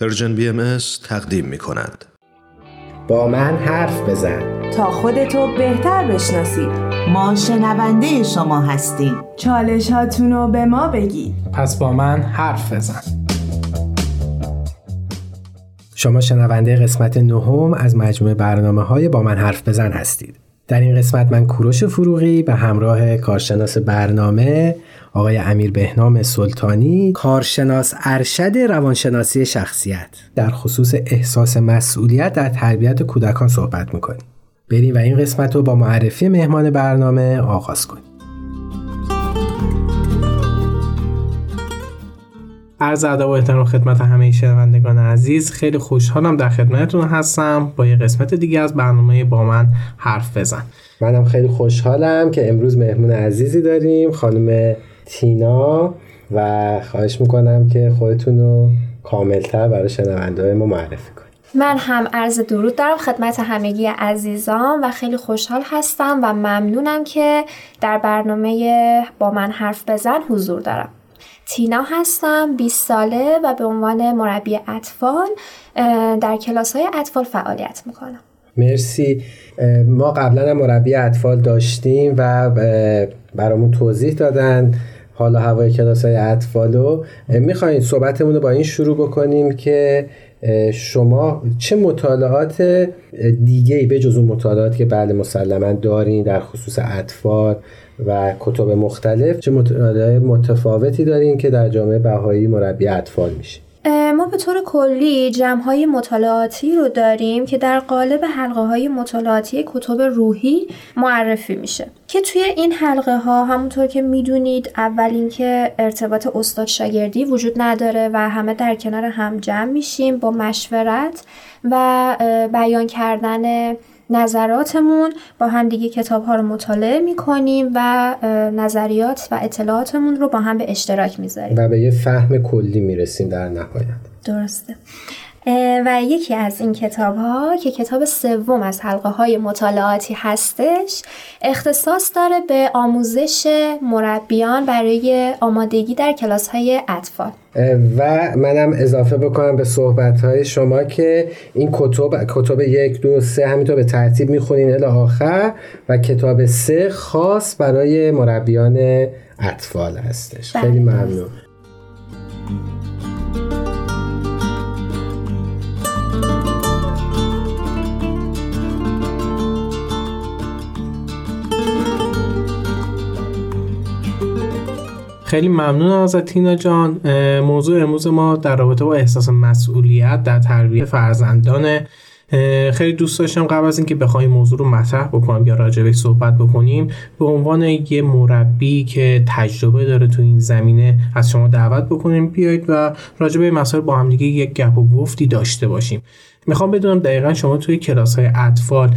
Persian BMS تقدیم می کند. با من حرف بزن. تا خودتو بهتر بشناسید ما شنونده شما هستیم. چالش هاتونو به ما بگید. پس با من حرف بزن. شما شنونده قسمت نهم از مجموعه برنامه های با من حرف بزن هستید. در این قسمت من کوروش فروغی به همراه کارشناس برنامه آقای امیر بهنام سلطانی کارشناس ارشد روانشناسی شخصیت. در خصوص احساس مسئولیت در تربیت کودکان صحبت می‌کنیم. بریم و این قسمت رو با معرفی مهمان برنامه آغاز کنیم. عرض ادب و احترام خدمت همه شنوندگان عزیز خیلی خوشحالم در خدمتتون هستم. با یه قسمت دیگه از برنامه با من حرف بزن. منم خیلی خوشحالم که امروز مهمون عزیزی داریم خانم تینا و خواهش می‌کنم که خودتون رو کاملتر برای شنونده ما معرفی کنید. من هم عرض درود دارم خدمت همگی عزیزان و خیلی خوشحال هستم و ممنونم که در برنامه با من حرف بزن حضور دارم. تینا هستم 20 ساله و به عنوان مربی اطفال در کلاس های اطفال فعالیت می‌کنم. مرسی. ما قبلا مربی اطفال داشتیم و برامون توضیح دادن. حالا هوای کلاس های اطفال رو می‌خواین صحبتمون رو با این شروع بکنیم که شما چه مطالعات دیگه ای به جز اون مطالعاتی که بله مسلما دارین در خصوص اطفال و کتب مختلف چه مطالعات متفاوتی دارین که در جامعه بهایی مربی اطفال میشه؟ ما به طور کلی جمع های مطالعاتی رو داریم که در قالب حلقه های مطالعاتی کتب روحی معرفی میشه. که توی این حلقه ها همونطور که می‌دونید اول اینکه ارتباط استاد شاگردی وجود نداره و همه در کنار هم جمع میشیم با مشورت و بیان کردن نظراتمون با هم دیگه کتاب ها رو مطالعه می‌کنیم و نظریات و اطلاعاتمون رو با هم به اشتراک می‌ذاریم. و به یه فهم کلی می‌رسیم در نهایت. درسته. و یکی از این کتاب ها که کتاب سوم از حلقه های مطالعاتی هستش اختصاص داره به آموزش مربیان برای آمادگی در کلاس های اطفال و منم اضافه بکنم به صحبت های شما که این کتب کتاب یک دو سه همینطور به ترتیب می‌خونین الی آخر و کتاب سه خاص برای مربیان اطفال هستش. خیلی ممنون. خیلی ممنون از تینا جان. موضوع امروز ما در رابطه با احساس مسئولیت در تربیت فرزندان خیلی دوست داشتم قبل از اینکه بخوایم موضوع رو مطرح بکنم یا راجع صحبت بکنیم به عنوان یه مربی که تجربه داره تو این زمینه از شما دعوت بکنیم بیایید و راجع به مسائل با هم دیگه یک گپ و گفتی داشته باشیم. می‌خوام بدونم دقیقا شما توی کلاس های اطفال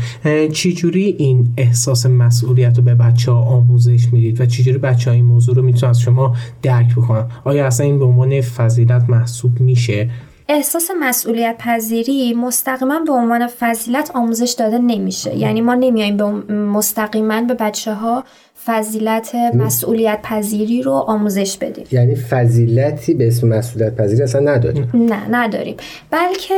چجوری این احساس مسئولیت رو به بچه ها آموزش می‌دید و چجوری بچه ها این موضوع رو می‌تونن از شما درک بکنن؟ آیا اصلا این به عنوان فضیلت محسوب میشه؟ احساس مسئولیت پذیری مستقیما به عنوان فضیلت آموزش داده نمیشه. یعنی ما نمیایم به مستقیما به بچه ها فضیلت مسئولیت پذیری رو آموزش بدیم. یعنی فضیلتی به اسم مسئولیت پذیری اصلا نداریم. نه. نداریم. بلکه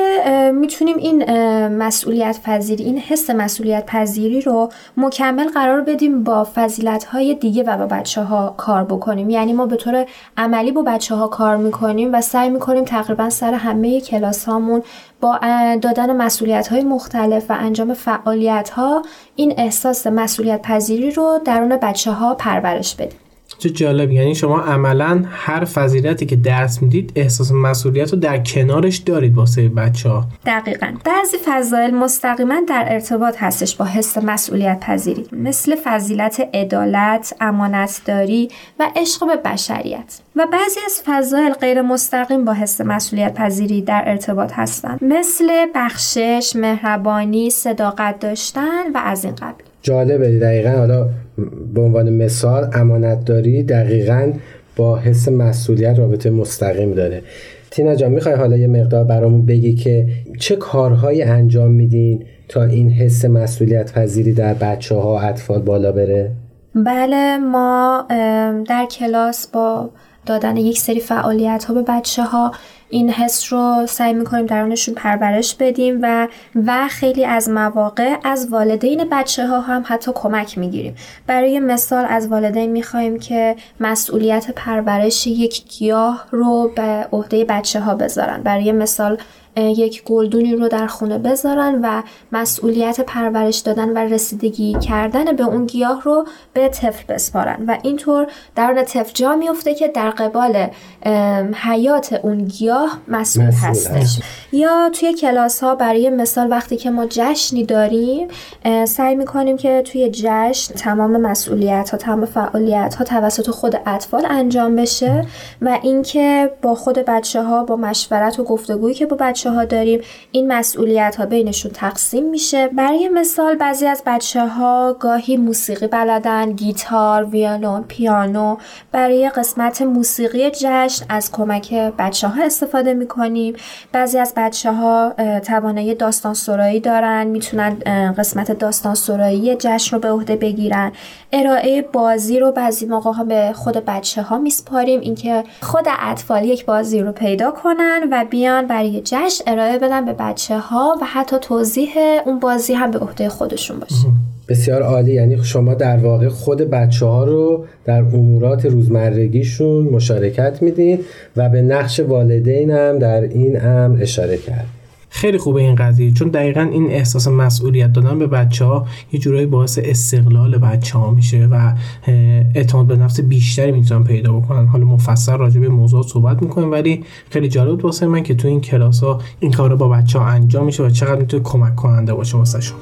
می‌تونیم این مسئولیت پذیری این حس مسئولیت پذیری رو مکمل قرار بدیم با فضیلت های دیگه و با بچه ها کار بکنیم. یعنی ما به طور عملی با بچه ها کار می‌کنیم و سعی می‌کنیم تقریبا سر همه کلاس هامون با دادن مسئولیت های مختلف و انجام فعالیت ها این احساس مسئولیت پذیری رو درون بچه ها پرورش بدیم چه جالب یعنی شما عملا هر فضیلتی که درس می‌دید احساس مسئولیت رو در کنارش دارید واسه بچه ها دقیقا. بعضی فضایل مستقیما در ارتباط هستش با حس مسئولیت پذیری. مثل فضیلت عدالت امانتداری و عشق به بشریت. و بعضی از فضایل غیر مستقیم با حس مسئولیت پذیری در ارتباط هستند. مثل بخشش مهربانی صداقت داشتن و از این قبیل. جالبه دقیقا. حالا به عنوان مثال امانت داری دقیقا با حس مسئولیت رابطه مستقیم داره تینا جان می‌خوای حالا یه مقدار برامون بگی که چه کارهایی انجام میدین تا این حس مسئولیت پذیری در بچه ها اطفال بالا بره؟ بله ما در کلاس با دادن یک سری فعالیت ها به بچه ها این حس رو سعی می‌کنیم درونشون پرورش بدیم و و خیلی از مواقع از والدین بچه ها هم حتی کمک می‌گیریم. برای مثال از والدین می‌خوایم که مسئولیت پرورش یک گیاه رو به عهده بچه ها بذارن. برای مثال یک گلدونی رو در خونه بذارن و مسئولیت پرورش دادن و رسیدگی کردن به اون گیاه رو به طفل بسپارن. و اینطور در طفل جا میفته که در قبال حیات اون گیاه مسئول, هستش. یا توی کلاس ها برای مثال وقتی که ما جشنی داریم سعی می‌کنیم که توی جشن تمام مسئولیت ها تمام فعالیت ها توسط خود اطفال انجام بشه و اینکه با خود بچه ها با مشورت و گفتگویی که با بچه ها داریم این مسئولیت ها بینشون تقسیم میشه. برای مثال بعضی از بچه ها گاهی موسیقی بلدن گیتار ویولون پیانو. برای قسمت موسیقی جشن از کمک بچه ها استفاده می‌کنیم. بعضی از بچه ها توانایی داستان سرایی دارن می‌تونن قسمت داستان سرایی جشن رو به عهده بگیرن. ارائه بازی رو بعضی موقع ها به خود بچه ها میسپاریم. اینکه خود اطفال یک بازی رو پیدا کنن و بیان برای جشن. ارائه بدن به بچه ها و حتی توضیح اون بازی هم به عهده خودشون باشه. بسیار عالی. یعنی شما در واقع خود بچه ها رو در امورات روزمرگیشون مشارکت میدین و به نقش والدین هم در این امر اشاره کرد. خیلی خوبه این قضیه چون دقیقا این احساس مسئولیت دادن به بچه ها یه جورایی باعث استقلال بچه ها میشه و اعتماد به نفس بیشتری می‌تونن پیدا بکنن. حالا مفصل راجع به موضوع صحبت می‌کنیم ولی خیلی جالب واسه من که تو این کلاس ها این کار با بچه ها انجام میشه و چقدر می‌تونه کمک کننده باشه واسه شون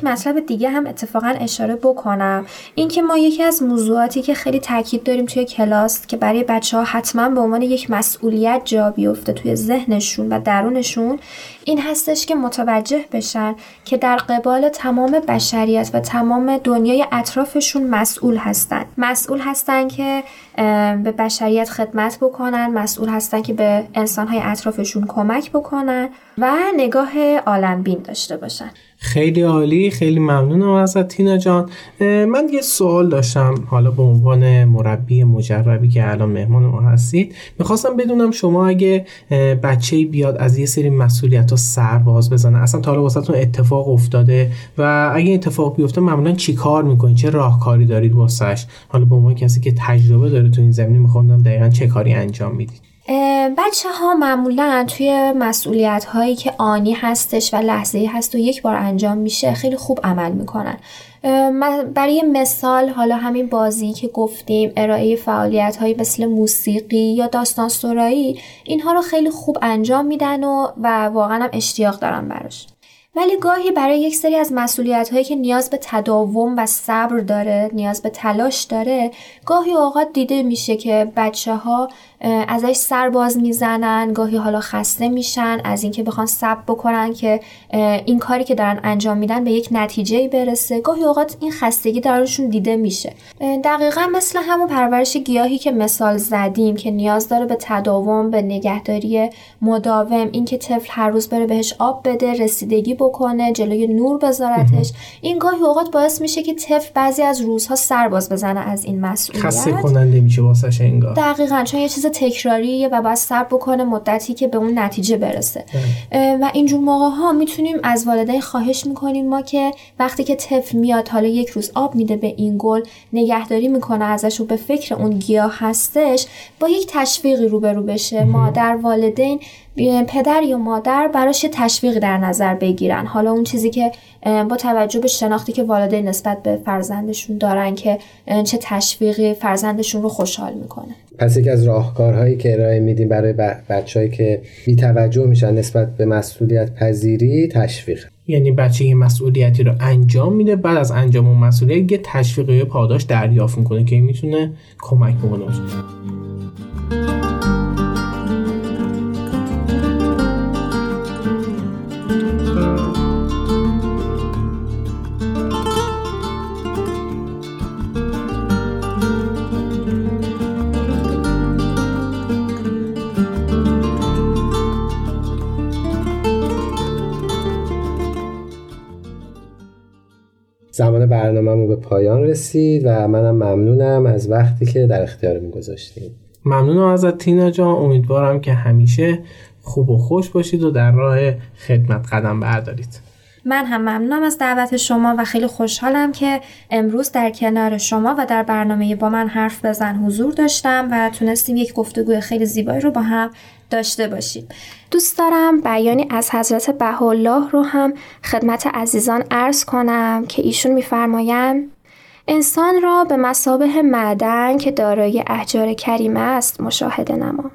یک مطلب دیگه هم اتفاقا اشاره بکنم. اینکه ما یکی از موضوعاتی که خیلی تاکید داریم توی کلاس که برای بچه ها حتما به عنوان یک مسئولیت جا بیفته توی ذهنشون و درونشون این هستش که متوجه بشن که در قبال تمام بشریت و تمام دنیای اطرافشون مسئول هستن. مسئول هستن که به بشریت خدمت بکنن مسئول هستن که به انسانهای اطرافشون کمک بکنن و نگاه عالمبین داشته باشن. خیلی عالی خیلی ممنونم ازت تینا جان. من یه سوال داشتم حالا به عنوان مربی مجربی که الان مهمان ما هستید می‌خواستم بدونم شما اگه بچه بیاد از یه سری مسئولیت ها سر باز بزنه اصلا تا حالا واسهتون اتفاق افتاده و اگه اتفاق بیفته معمولا چی کار می‌کنید؟ چه راهکاری دارید واسش؟ حالا به عنوان کسی که تجربه داره تو این زمینه می‌خوام دقیقا چه کاری انجام می‌دید. بچه ها معمولا توی مسئولیت هایی که آنی هستش و لحظه هست و یک بار انجام میشه خیلی خوب عمل می‌کنن. برای مثال حالا همین بازی که گفتیم ارائه فعالیت هایی مثل موسیقی یا داستان سرایی اینها رو خیلی خوب انجام میدن و, و واقعا هم اشتیاق دارن براش. ولی گاهی برای یک سری از مسئولیت هایی که نیاز به تداوم و صبر داره نیاز به تلاش داره گاهی اوقات دیده میشه که بچه ها ازش سر باز می‌زنن گاهی حالا خسته میشن از اینکه بخوان صبر بکنن که این کاری که دارن انجام میدن به یک نتیجه برسه. گاهی اوقات این خستگی درشون دیده میشه. دقیقا مثل همون پرورش گیاهی که مثال زدیم که نیاز داره به تداوم به نگهداری مداوم اینکه طفل هر روز بره بهش آب بده رسیدگی بکنه جلوی نور بذارتش. این گاهی اوقات باعث میشه که طفل بعضی از روزها سر باز بزنه از این مسئولیت. خسته کننده میشه واسش انگار. دقیقاً چون یه چیز تکراریه و باید صبر بکنه مدتی که به اون نتیجه برسه. و اینجور موقع ها می‌تونیم از والدین خواهش می‌کنیم. ما که وقتی که طفل میاد حالا یک روز آب میده به این گل نگهداری می‌کنه ازش و به فکر اون گیاه هستش با یک تشویقی روبرو بشه. مادر والدین پدر یا مادر براش یه تشویقی در نظر بگیرن. حالا اون چیزی که با توجه به شناختی که والدین نسبت به فرزندشون دارن که چه تشویقی فرزندشون رو خوشحال می‌کنه. پس یکی از راهکارهایی که ارائه میدیم برای بچههایی که بی توجه میشن نسبت به مسئولیت پذیری تشویق. یعنی بچه یه مسئولیتی رو انجام میده بعد از انجام اون مسئولیت یه تشویق پاداش دریافت می‌کنه که می‌تونه کمک بکنه. زمان برنامه به پایان رسید و منم ممنونم از وقتی که در اختیار گذاشتیم ممنونم ازت تینا جان. امیدوارم که همیشه خوب و خوش باشید و در راه خدمت قدم بردارید. من هم ممنونم از دعوت شما و خیلی خوشحالم که امروز در کنار شما و در برنامه با من حرف بزن حضور داشتم و تونستیم یک گفتگوی خیلی زیبایی رو با هم داشته باشیم. دوست دارم بیانی از حضرت بهالله رو هم خدمت عزیزان عرض کنم که ایشون میفرمایند انسان را به مسابه معدن که دارای احجار کریمه است مشاهده نما.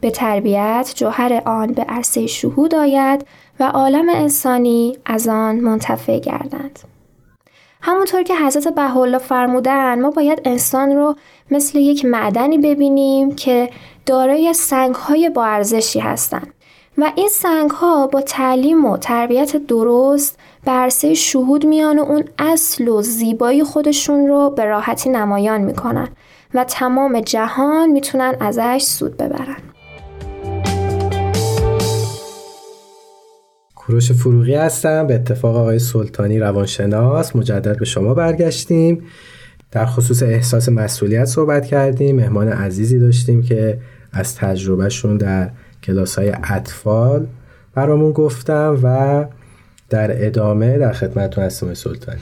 به تربیت جوهر آن به عرصه شهود آید و عالم انسانی از آن منتفع گردند. همونطور که حضرت بهالله فرمودن ما باید انسان رو مثل یک معدنی ببینیم که دارای سنگ های با ارزشی هستند. و این سنگ ها با تعلیم و تربیت درست به عرصه شهود میان و اون اصل و زیبایی خودشون رو به راحتی نمایان می‌کنن و تمام جهان می‌تونن ازش سود ببرن. کوروش فروغی هستم. به اتفاق آقای سلطانی روانشناس. مجدد به شما برگشتیم. در خصوص احساس مسئولیت صحبت کردیم. مهمان عزیزی داشتیم که از تجربهشون در کلاس های اطفال برامون گفتم و در ادامه در خدمتتون هستم سلطانی.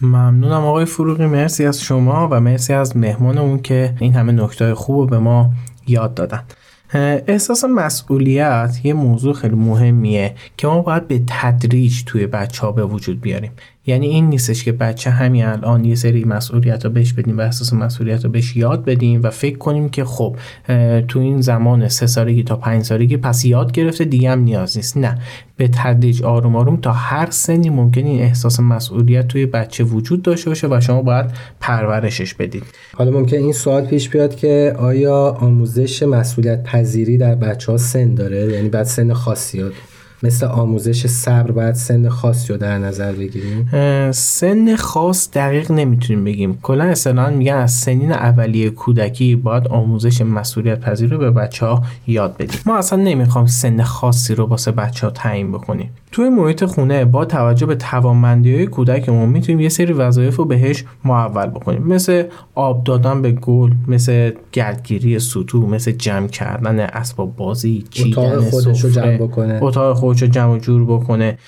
ممنونم آقای فروغی. مرسی از شما و مرسی از مهمانمون که این همه نکته خوب به ما یاد دادن. احساس مسئولیت یه موضوع خیلی مهمیه که ما باید به تدریج توی بچه ها به وجود بیاریم. یعنی این نیستش که بچه همین الان یه سری مسئولیت رو بهش بدیم و احساس مسئولیت رو بهش یاد بدیم و فکر کنیم که خب تو این زمان سه سالگی تا پنج سالگی پس یاد گرفته دیگه هم نیاز نیست. نه. به تدریج آروم آروم تا هر سنی ممکن این احساس مسئولیت توی بچه وجود داشته باشه و شما باید پرورشش بدید. حالا ممکن این سوال پیش بیاد که آیا آموزش مسئولیت پذیری در بچه ها سن داره؟ یعنی بعد سن خاصی مثل آموزش صبر باید سن خاصی رو در نظر بگیریم؟ سن خاص دقیق نمی‌تونیم بگیم. کلا اصلا میگن از سنین اولیه کودکی باید آموزش مسئولیت پذیر رو به بچه ها یاد بدیم. ما اصلا نمی‌خوام سن خاصی رو واسه بچه ها تعیین بکنیم. توی محیط خونه با توجه به توانمندی های کودکمون می‌تونیم یه سری وظایف رو بهش محول بکنیم. مثل آب دادن به گل مثل گردگیری سطوح مثل جمع کردن اسباب بازی چیدن خودش رو جمع بکنه. اتاق خودش رو جمع جور بکنه.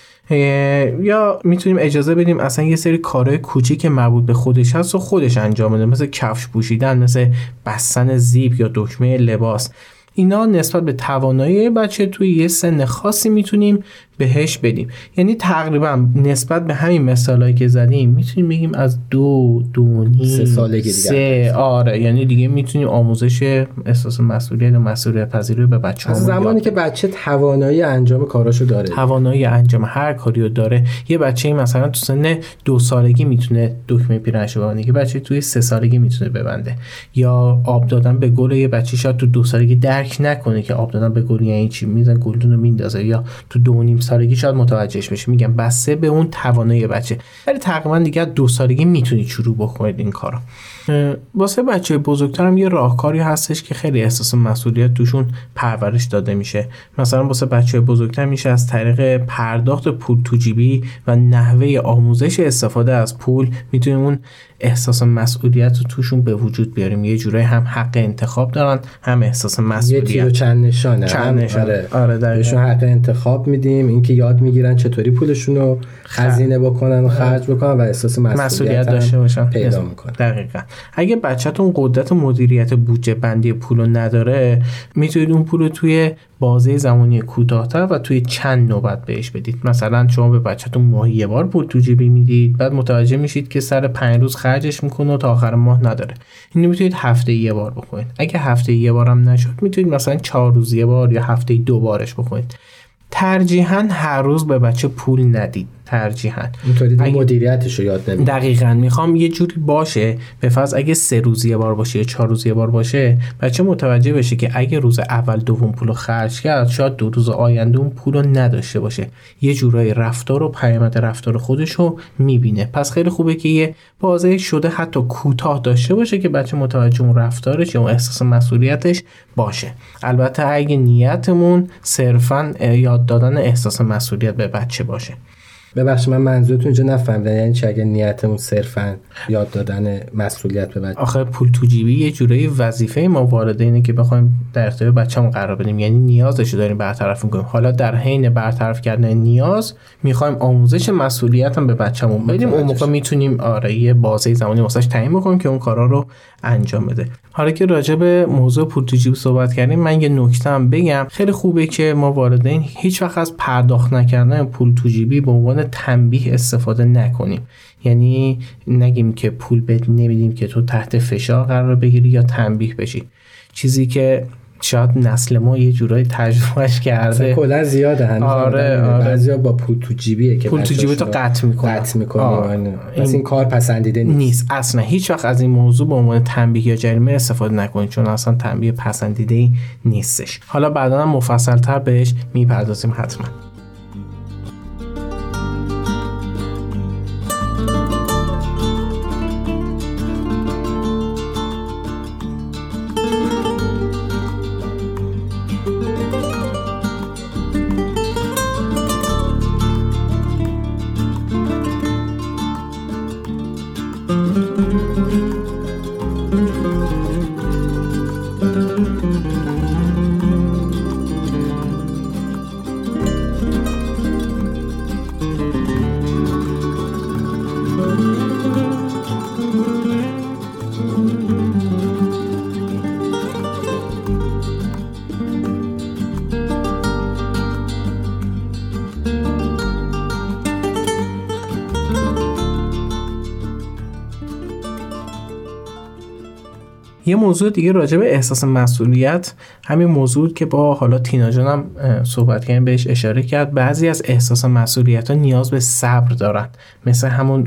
یا می‌تونیم اجازه بدیم اصلا یه سری کارهای کوچیک که مربوط به خودش هست و خودش انجام بده. مثل کفش پوشیدن مثل بستن زیب یا دکمه لباس. اینا نسبت به توانایی بچه توی یه سن خاصی می‌تونیم بهش بدیم. یعنی تقریبا نسبت به همین مثالایی که زدیم می‌تونیم بگیم از دو دو نیم سه سالگی دیگه سه آره. یعنی دیگه می‌تونیم آموزش احساس مسئولیت و مسئولیت پذیری به بچه از زمانی که بچه توانایی انجام کاراشو داره. توانایی انجام هر کاری رو داره. یه بچه مثلا تو سن دو سالگی می‌تونه دکمه پیرنش ببنده. یه بچه توی سه سالگی می‌تونه ببنده. یا آب دادن به گل یه بچه شاید تو دو سالگی درک نکنه که آب دادن به گل یعنی چی. میزن گلدون رو میندازه. یا تو دو نیم سالگی شاید متوجهش بشه میگم بسته به اون توانایی بچه. ولی تقریبا دیگه دو سالگی می‌تونید شروع بکنید این کارو. واسه بچه بزرگترم یه راهکاری هستش که خیلی احساس مسئولیت توشون پرورش داده میشه. مثلا واسه بچه بزرگتر میشه از طریق پرداخت پول تو جیبی و نحوه آموزش استفاده از پول می‌تونیم اون احساس مسئولیت رو توشون به وجود بیاریم. یه جورایی هم حق انتخاب دارن هم احساس مسئولیت. یه چند نشانه. چند نشانه. آره, آره بهشون حق انتخاب میدیم اینکه یاد می‌گیرن چطوری پولشون رو خزینه بکنن و خرج بکنن و احساس مسئولیت, مسئولیت داشته باشن. پیدا می‌کنن. دقیقا. اگه بچهتون قدرت مدیریت بودجه بندی پول نداره می‌تونید اون پول رو توی بازه زمانی کوتاهتر و توی چند نوبت بهش بدید. مثلا شما به بچهتون ماهی یه بار پول تو جیبی می‌دید بعد متوجه میشید که سر پنج روز خرجش می‌کنه و تا آخر ماه نداره. اینو می‌تونید هفته یه بار بکنید. اگه هفته یه بارم نشد می‌تونید مثلا چهار روز یه بار یا هفته دو بارش بکنید. ترجیحاً هر روز به بچه پول ندید. ترجیحاً. اینطوری اگه- مدیریتش رو یاد نمیده دقیقا. می‌خوام یه جوری باشه به فرض اگه سه روز یه بار باشه یا چهار روز یه بار باشه بچه متوجه بشه که اگه روز اول دوم پول رو خرج کرد شاید دو روز آینده اون پول رو نداشته باشه. یه جورایی رفتار و پیامد رفتار خودش رو می‌بینه. پس خیلی خوبه که یه بازه شده حتی کوتاه داشته باشه که بچه متوجه اون رفتارش یا اون احساس مسئولیتش باشه. البته اگه نیتمون صرفا یاد دادن احساس مسئولیت به بچه باشه. ببخشید من منظورتون اینجا نفهمیدم. یعنی چه اگه نیتمون صرفا یاد دادن مسئولیت به بچه آخه پول تو جیبی یه جورایی وظیفه ما والدینه که بخوایم در اختیار بچه‌مون قرار بدیم. یعنی نیازش رو داریم برطرف می‌کنیم. حالا در حین برطرف کردن نیاز می‌خوایم آموزش مسئولیت هم به بچه‌مون بدیم. اون موقع می‌تونیم آره یه بازه زمانی واسش تعیین بکنیم که اون کارا رو انجام بده. حالا که راجع به موضوع پول تو جیب صحبت کردیم من یه نکته هم بگم. خیلی خوبه که ما والدین هیچ وقت از پرداخت نکردن پول تو جیبی به عنوان تنبیه استفاده نکنیم. یعنی نگیم که پول بهت نمیدیم که تو تحت فشار قرار بگیری یا تنبیه بشی. چیزی که شاید نسل ما یه جورایی تجربهش کرده. کلا زیاده هنوز آره، آره. بعضیا با پول تو جیبیه که پول تو جیبی تو قطع می‌کنه قطع می‌کنه آره. این- پس این کار پسندیده نیست. نیست. اصلا هیچ وقت از این موضوع به عنوان تنبیه یا جریمه استفاده نکنید چون اصلا تنبیه پسندیده نیستش. حالا بعدا هم مفصل تر بهش می‌پردازیم حتما. یه موضوع دیگه راجع به احساس مسئولیت همین موضوع که با حالا تینا جانم صحبت کردیم بهش اشاره کرد. بعضی از احساس مسئولیت ها نیاز به صبر دارن. مثل همون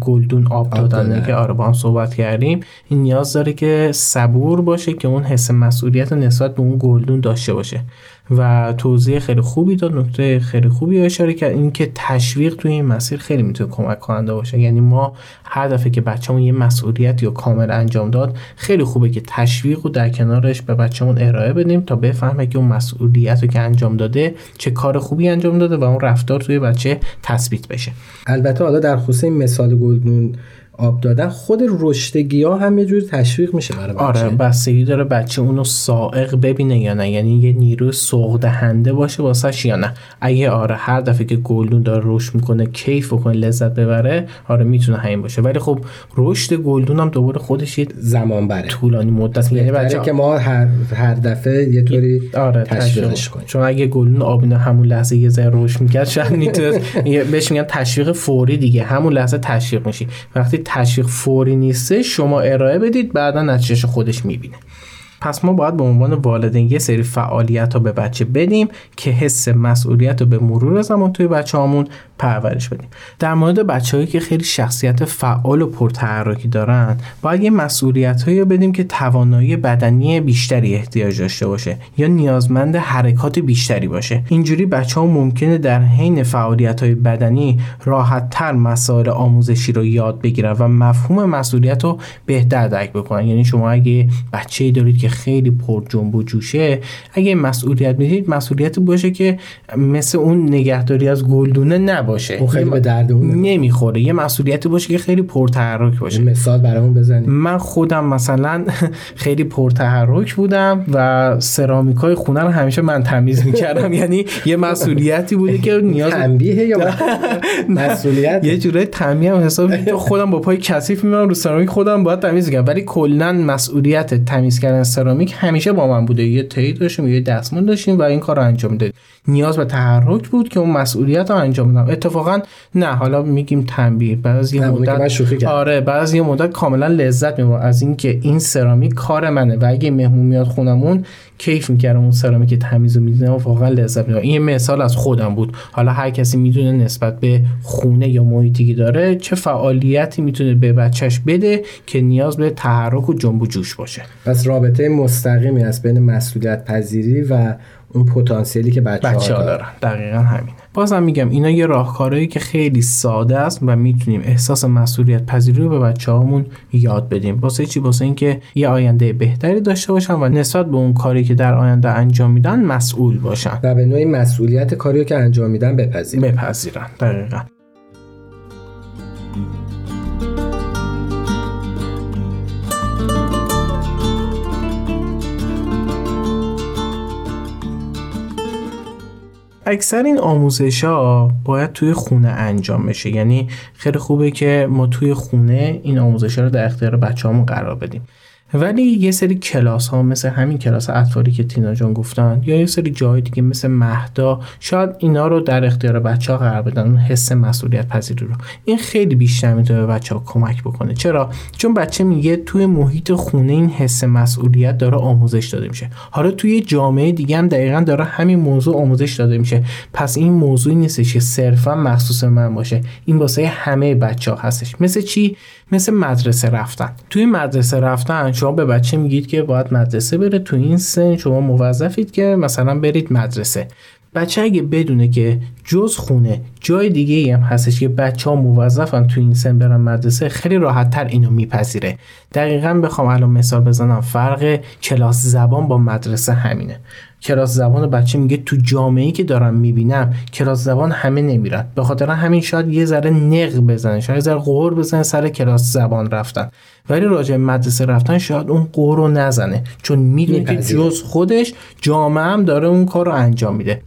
گلدون آب دادن. که آره با هم صحبت کردیم. این نیاز داره که صبور باشه که اون حس مسئولیت رو نسبت به اون گلدون داشته باشه. و توضیح خیلی خوبی داد نکته خیلی خوبی اشاره کرد. اینکه تشویق توی این مسیر خیلی می‌تونه کمک کننده باشه. یعنی ما هر دفعه که بچه‌مون یه مسئولیت یا کامل انجام داد خیلی خوبه که تشویق رو در کنارش به بچه‌مون ارائه بدیم تا بفهمه که اون مسئولیت رو که انجام داده چه کار خوبی انجام داده و اون رفتار توی بچه تثبیت بشه. البته حالا در خصوص این مثال گلدون آب دادن خود رشدگی ها هم یه جور تشویق میشه برای بچه. آره بستگی داره بچه اونو سائق ببینه یا نه. یعنی یه نیروی سوق دهنده باشه واسش یا نه. اگه آره هر دفعه که گلدون داره رشد می‌کنه کیف بکنه لذت ببره آره می‌تونه همین باشه. ولی خب رشد گلدون هم دوباره خودش یه زمان بره. طولانی مدت یعنی بچه که ما هر, هر دفعه یه طوری آره تشویقش تشویق. کنیم. چون اگه گلدون آبینا همون لحظه یه ذره رشد می‌کرد شاید می‌تونه بهش میگن تشویق فوری دیگه. همون لحظه تشویق میشی. وقتی تشویق فوری نیسته شما ارائه بدید بعدا نتیجهش خودش می‌بینه. پس ما باید به عنوان والدین یه سری فعالیت ها به بچه بدیم که حس مسئولیت رو به مرور زمان توی بچه هامون پرورش بدیم. در مورد بچههایی که خیلی شخصیت فعال و پرتحرکی دارن باید یه مسئولیت هایی بدیم که توانایی بدنی بیشتری احتیاج داشته باشه یا نیازمند حرکات بیشتری باشه. اینجوری بچه ها ممکنه در حین فعالیت های بدنی راحت تر مسائل آموزشی رو یاد بگیرن و مفهوم مسئولیت رو بهتر درک بکنن. یعنی شما اگه بچه دارید که خیلی پر جنب و جوشه اگه مسئولیت می‌دید مسئولیت باشه که مثل اون نگهداری از گلدونه نباشه. اون خیلی به درد اون نمی‌خوره. یه مسئولیتی باشه که خیلی پرتحرک باشه. مثال برامون بزنید من خودم مثلا خیلی پرتحرک بودم و سرامیکای خونه رو همیشه من تمیز می‌کردم. یعنی یه مسئولیتی بوده که نیاز تنبیه یا مسئولیت یه جوره تنبیه هم حساب خودم با پای کثیف میمونم رو سرامیک خودم باید تمیز کنم ولی کلا مسئولیت تمیز کردن سرامیک همیشه با من بوده. یه تایی داشتیم یه دستمون داشتیم و این کار رو انجام دادیم نیاز به تحرک بود که اون مسئولیت رو انجام بدم. اتفاقا نه حالا میگیم تنبیه. یه مدت آره یه مدت کاملا لذت می‌برم از اینکه این سرامیک کار منه و اگه مهمون میاد خونمون کیف می‌کردم اون سرامیک تمیز رو می‌دیدم و واقعا لذت می‌برم. این یه مثال از خودم بود. حالا هر کسی می‌دونه نسبت به خونه یا محیطی که داره چه فعالیتی می‌تونه به بچهش بده که نیاز به تحرک و جنب و جوش باشه. پس رابطه مستقیمی از بین مسئولیت پذیری و اون پتانسیلی که بچه, بچه ها دارن. دقیقا همینه. بازم میگم اینا یه راهکارهایی که خیلی ساده است و می‌تونیم احساس مسئولیت پذیری رو به بچه هامون یاد بدیم. واسه چی؟ واسه اینکه یه آینده بهتری داشته باشن و نسبت به اون کاری که در آینده انجام میدن مسئول باشن. و به نوعی مسئولیت کاری که انجام میدن بپذیرن. بپذیرن. دقیقا. اکثر این آموزش ها باید توی خونه انجام بشه. یعنی خیلی خوبه که ما توی خونه این آموزش ها رو در اختیار بچه قرار بدیم. ولی یه سری کلاس ها مثل همین کلاس اطفالی که تینا جان گفتن یا یه سری جای دیگه مثل مهدا شاید اینا رو در اختیار بچه ها قرار بدن اون حس مسئولیت پذیری رو. این خیلی بیشتر می‌تونه به بچه ها کمک بکنه. چرا؟ چون بچه میگه توی محیط خونه این حس مسئولیت داره آموزش داده میشه. حالا توی جامعه دیگه هم دقیقا داره همین موضوع آموزش داده میشه. پس این موضوعی نیستش که صرفا مخصوص من باشه. این واسه همه بچه ها هستش. مثل چی؟ مثل مدرسه رفتن. توی مدرسه رفتن شما به بچه میگید که باید مدرسه بره تو این سن شما موظفید که مثلا برید مدرسه. بچه اگه بدونه که جز خونه جای دیگه هم هستش که بچه ها موظفن تو این سن برن مدرسه خیلی راحت تر اینو میپذیره. دقیقا بخوام الان مثال بزنم فرق کلاس زبان با مدرسه همینه. کلاس زبان بچه میگه تو جامعه که دارم می‌بینم کلاس زبان همه نمیرن. به خاطر همین شاید یه ذره نق بزنه شاید یه ذره قور بزنه سر کلاس زبان رفتن. ولی راجع مدرسه رفتن شاید اون قور رو نزنه چون می‌دونه که جز خودش جامعه هم داره اون کار رو انجام میده.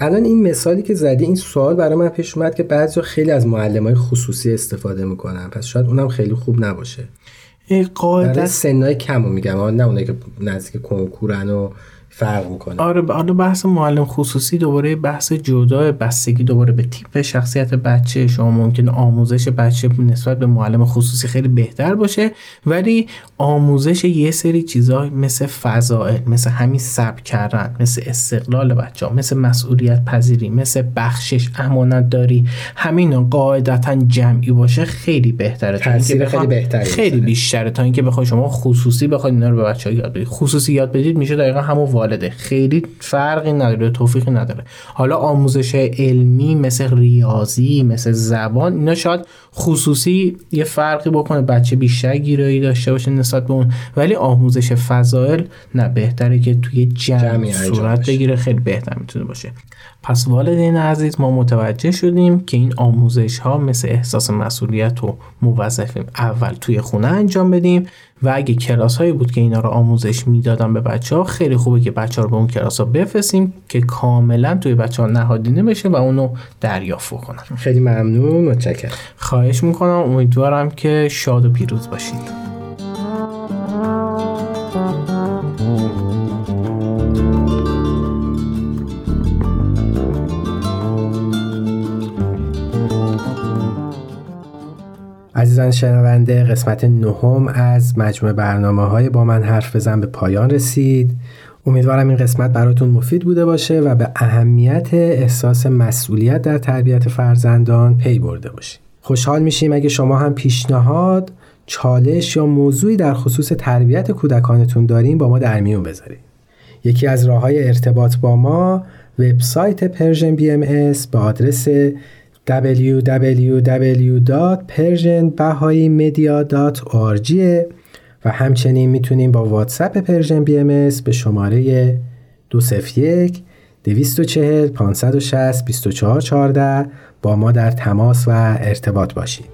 الان این مثالی که زدی این سوال برای من پیش اومد که بعضی خیلی از معلم های خصوصی استفاده می‌کنن. پس شاید اونم خیلی خوب نباشه. قاعدت سنای کم رو میگم. نه اونایی که نزدیک کنکورن و فرق می‌کنه. آره حالا بحث معلم خصوصی دوباره بحث جدا بستگی دوباره به تیپ شخصیت بچه. شما ممکن آموزش بچه نسبت به معلم خصوصی خیلی بهتر باشه ولی آموزش یه سری چیزا مثل فضائل مثل همین سب کردن مثل استقلال بچه ها مثل مسئولیت پذیری مثل بخشش امانت داری همین قاعدتا جمعی باشه خیلی بهتره. تاثیر خیلی بهتره خیلی بیشتره. تا اینکه بخوای شما خصوصی بخواید اینا رو به بچه‌ها یاد بدید خصوصی یاد بدید میشه دقیقا همون والده. خیلی فرقی نداره توفیقی نداره. حالا آموزش علمی مثل ریاضی مثل زبان اینا شاید خصوصی یه فرقی بکنه. بچه بیشتر گیرایی داشته باشه نسبت به اون. ولی آموزش فضائل نه بهتره که توی جمع صورت بگیره. خیلی بهتر می‌تونه باشه. پس والدین عزیز ما متوجه شدیم که این آموزش ها مثل احساس مسئولیت و موظفیم. اول توی خونه انجام بدیم و اگه کلاس هایی بود که اینا رو آموزش می‌دادن به بچه ها خیلی خوبه که بچه ها رو به اون کلاس ها بفرستیم که کاملا توی بچه ها نهادینه بشه و اونو دریافت کنن خیلی ممنون متشکرم. خواهش می‌کنم امیدوارم که شاد و پیروز باشید. عزیزان شنونده قسمت نهم از مجموع برنامه های با من حرف بزن به پایان رسید. امیدوارم این قسمت براتون مفید بوده باشه و به اهمیت احساس مسئولیت در تربیت فرزندان پی برده باشید. خوشحال میشیم اگه شما هم پیشنهاد چالش یا موضوعی در خصوص تربیت کودکانتون داریم با ما در میون بذارید. یکی از راه های ارتباط با ما وبسایت Persian BMS به آدرس www.persianbahaimedia.org و همچنین می‌تونیم با واتساپ Persian BMS به شماره 201 240 560 2414 با ما در تماس و ارتباط باشید.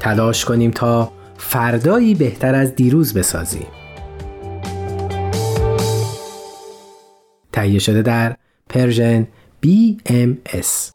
تلاش کنیم تا فردایی بهتر از دیروز بسازیم. تهیه شده در Persian BMS